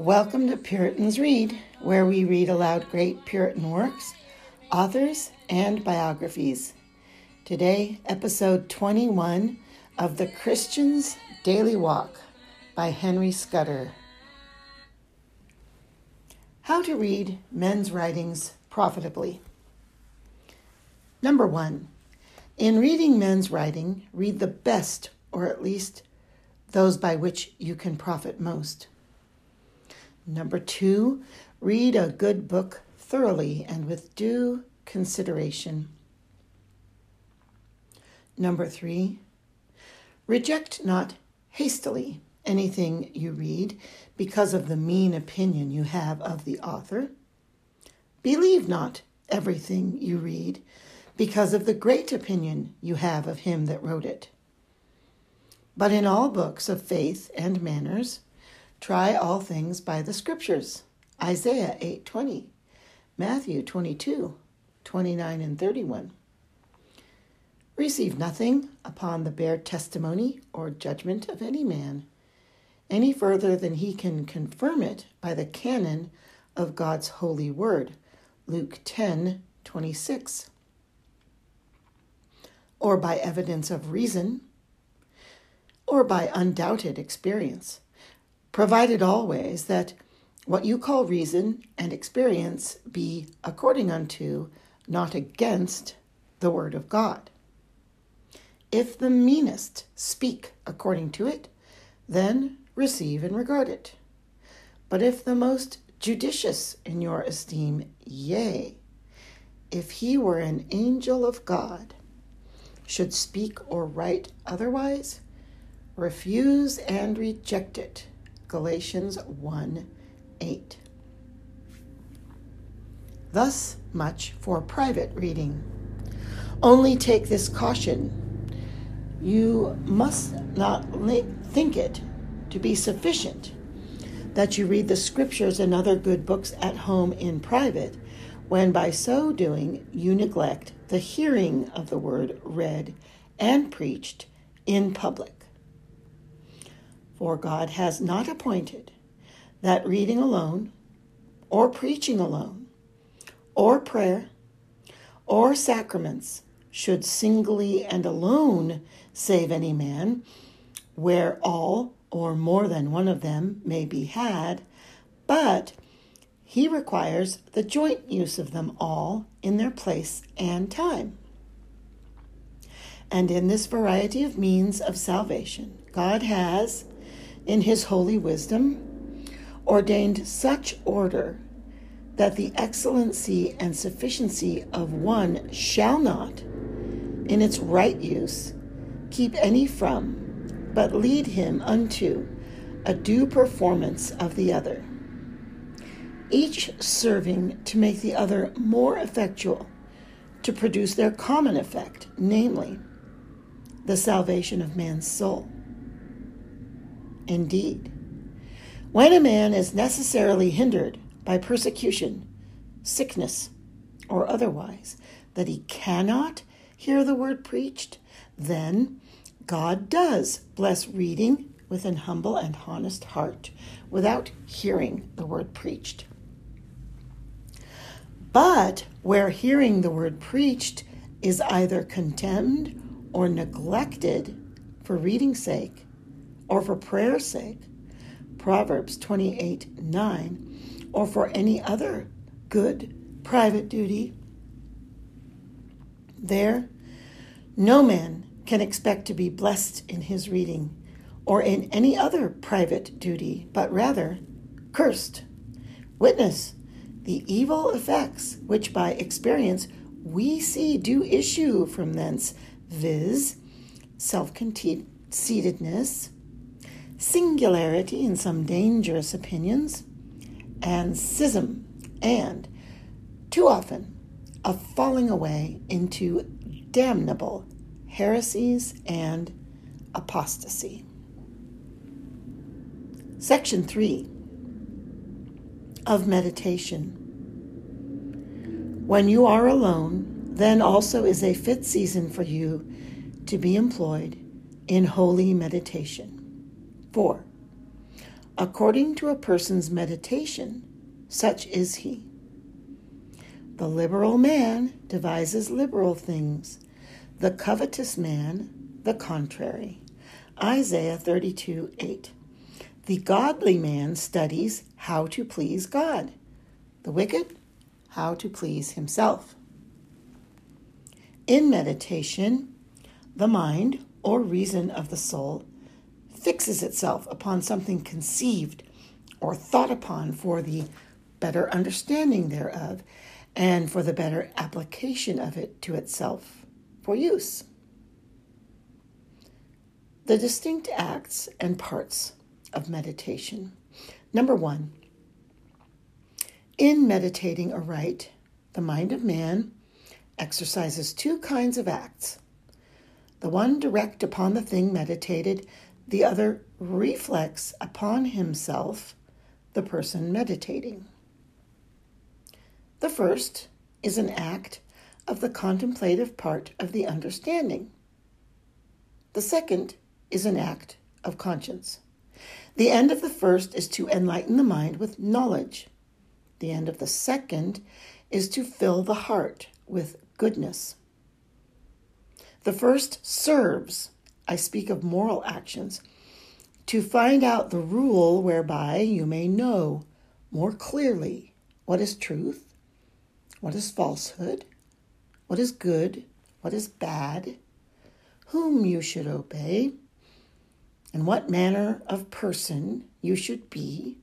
Welcome to Puritans Read, where we read aloud great Puritan works, authors, and biographies. Today, episode 21 of The Christian's Daily Walk by Henry Scudder. How to read men's writings profitably. Number one, in reading men's writing, read the best, or at least those by which you can profit most. Number two, read a good book thoroughly and with due consideration. Number three, reject not hastily anything you read because of the mean opinion you have of the author. Believe not everything you read because of the great opinion you have of him that wrote it. But in all books of faith and manners, try all things by the scriptures. Isaiah 8:20, Matthew 22, 29 and 31. Receive nothing upon the bare testimony or judgment of any man, any further than he can confirm it by the canon of God's holy word. Luke 10, 26. Or by evidence of reason, or by undoubted experience, provided always that what you call reason and experience be according unto, not against, the word of God. If the meanest speak according to it, then receive and regard it. But if the most judicious in your esteem, yea, if he were an angel of God, should speak or write otherwise, refuse and reject it. Galatians 1 8. Thus much for private reading. Only take this caution. You must not think it to be sufficient that you read the scriptures and other good books at home in private, when by so doing you neglect the hearing of the word read and preached in public. For God has not appointed that reading alone, or preaching alone, or prayer, or sacraments should singly and alone save any man, where all or more than one of them may be had, but he requires the joint use of them all in their place and time. And in this variety of means of salvation, God has, in his holy wisdom, ordained such order that the excellency and sufficiency of one shall not, in its right use, keep any from but lead him unto a due performance of the other, each serving to make the other more effectual, to produce their common effect, namely, the salvation of man's soul. Indeed, when a man is necessarily hindered by persecution, sickness, or otherwise, that he cannot hear the word preached, then God does bless reading with an humble and honest heart without hearing the word preached. But where hearing the word preached is either condemned or neglected for reading's sake or for prayer's sake, Proverbs 28 9, or for any other good private duty, there no man can expect to be blessed in his reading or in any other private duty, but rather cursed. Witness the evil effects which by experience we see do issue from thence, viz., self conceitedness, singularity in some dangerous opinions, and schism, and, too often, a falling away into damnable heresies, and apostasy. Section 3 of Meditation. When you are alone, then also is a fit season for you to be employed in holy meditation. 4. According to a person's meditation, such is he. The liberal man devises liberal things, the covetous man, the contrary. Isaiah 32 8. The godly man studies how to please God, the wicked, how to please himself. In meditation, the mind or reason of the soul fixes itself upon something conceived or thought upon for the better understanding thereof and for the better application of it to itself for use. The distinct acts and parts of meditation. Number one, in meditating aright, the mind of man exercises two kinds of acts the one direct upon the thing meditated, the other reflex upon himself, the person meditating. The first is an act of the contemplative part of the understanding. The second is an act of conscience. The end of the first is to enlighten the mind with knowledge. The end of the second is to fill the heart with goodness. The first serves, I speak of moral actions, to find out the rule whereby you may know more clearly what is truth, what is falsehood, what is good, what is bad, whom you should obey, and what manner of person you should be,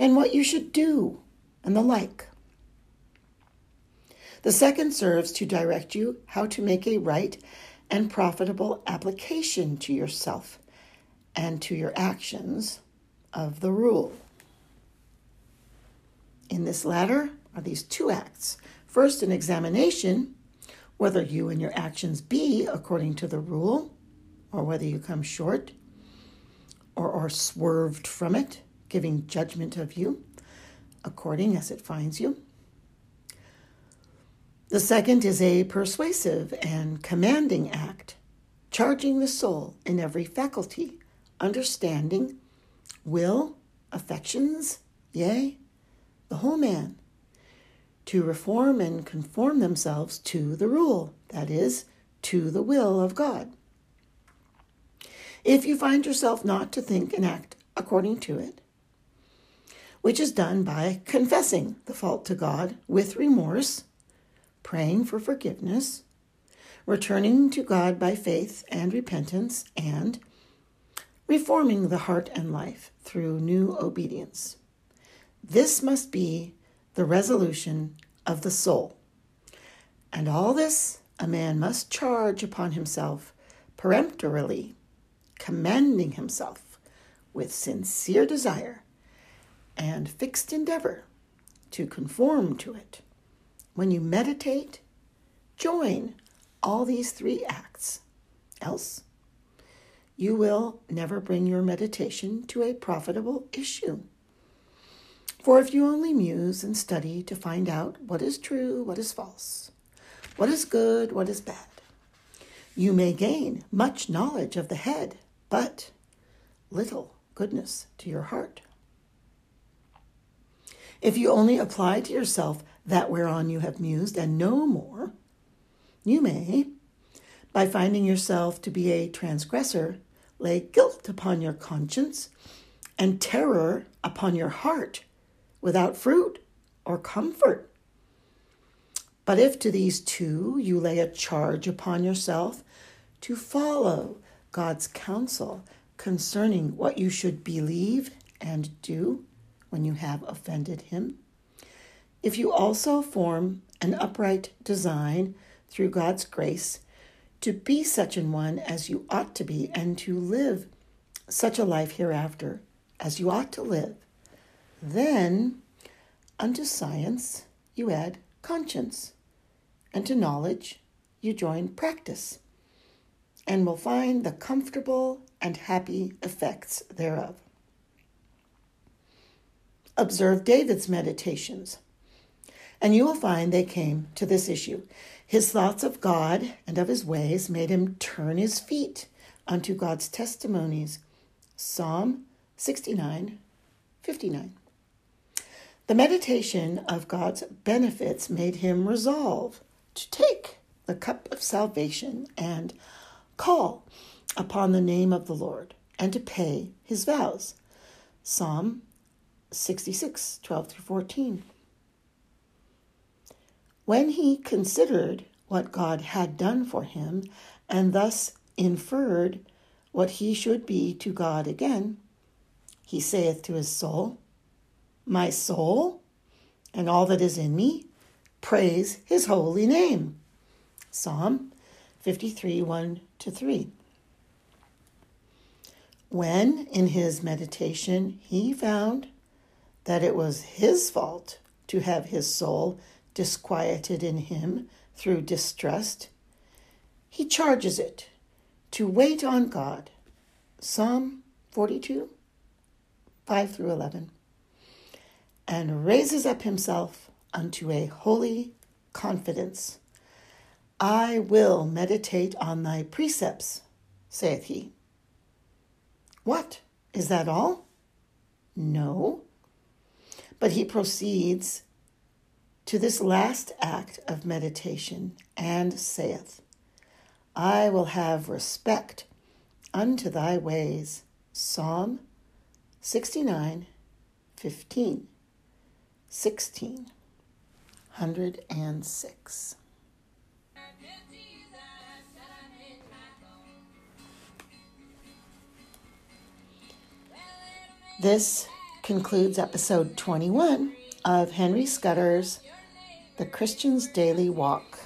and what you should do, and the like. The second serves to direct you how to make a right and profitable application to yourself and to your actions of the rule. In this latter are these two acts. First, an examination whether you and your actions be according to the rule, or whether you come short or are swerved from it, giving judgment of you according as it finds you. The second is a persuasive and commanding act, charging the soul in every faculty, understanding, will, affections, yea, the whole man, to reform and conform themselves to the rule, that is, to the will of God. If you find yourself not to think and act according to it, which is done by confessing the fault to God with remorse praying for forgiveness, returning to God by faith and repentance, and reforming the heart and life through new obedience. This must be the resolution of the soul. And all this a man must charge upon himself peremptorily, commending himself with sincere desire and fixed endeavor to conform to it when you meditate, join all these three acts. Else, you will never bring your meditation to a profitable issue. For if you only muse and study to find out what is true, what is false, what is good, what is bad, you may gain much knowledge of the head, but little goodness to your heart. If you only apply to yourself that whereon you have mused, and no more, you may, by finding yourself to be a transgressor, lay guilt upon your conscience and terror upon your heart without fruit or comfort. But if to these two you lay a charge upon yourself to follow God's counsel concerning what you should believe and do when you have offended Him, if you also form an upright design through God's grace to be such an one as you ought to be and to live such a life hereafter as you ought to live, then unto science you add conscience, and to knowledge you join practice, and will find the comfortable and happy effects thereof. Observe David's meditations and you will find they came to this issue. His thoughts of God and of his ways made him turn his feet unto God's testimonies. Psalm 69 59. The meditation of God's benefits made him resolve to take the cup of salvation and call upon the name of the Lord and to pay his vows. Psalm 66 12 through 14. When he considered what God had done for him and thus inferred what he should be to God again, he saith to his soul, My soul, and all that is in me, praise his holy name. Psalm 53 1 to 3. When in his meditation he found that it was his fault to have his soul disquieted in him through distrust, he charges it to wait on God. Psalm 42, 5 through 11. And raises up himself unto a holy confidence. I will meditate on thy precepts, saith he. What? Is that all? No. But he proceeds to this last act of meditation and saith, I will have respect unto thy ways. Psalm 69, 15, 16, 106. This concludes episode 21 of Henry Scudder's The Christian's Daily Walk.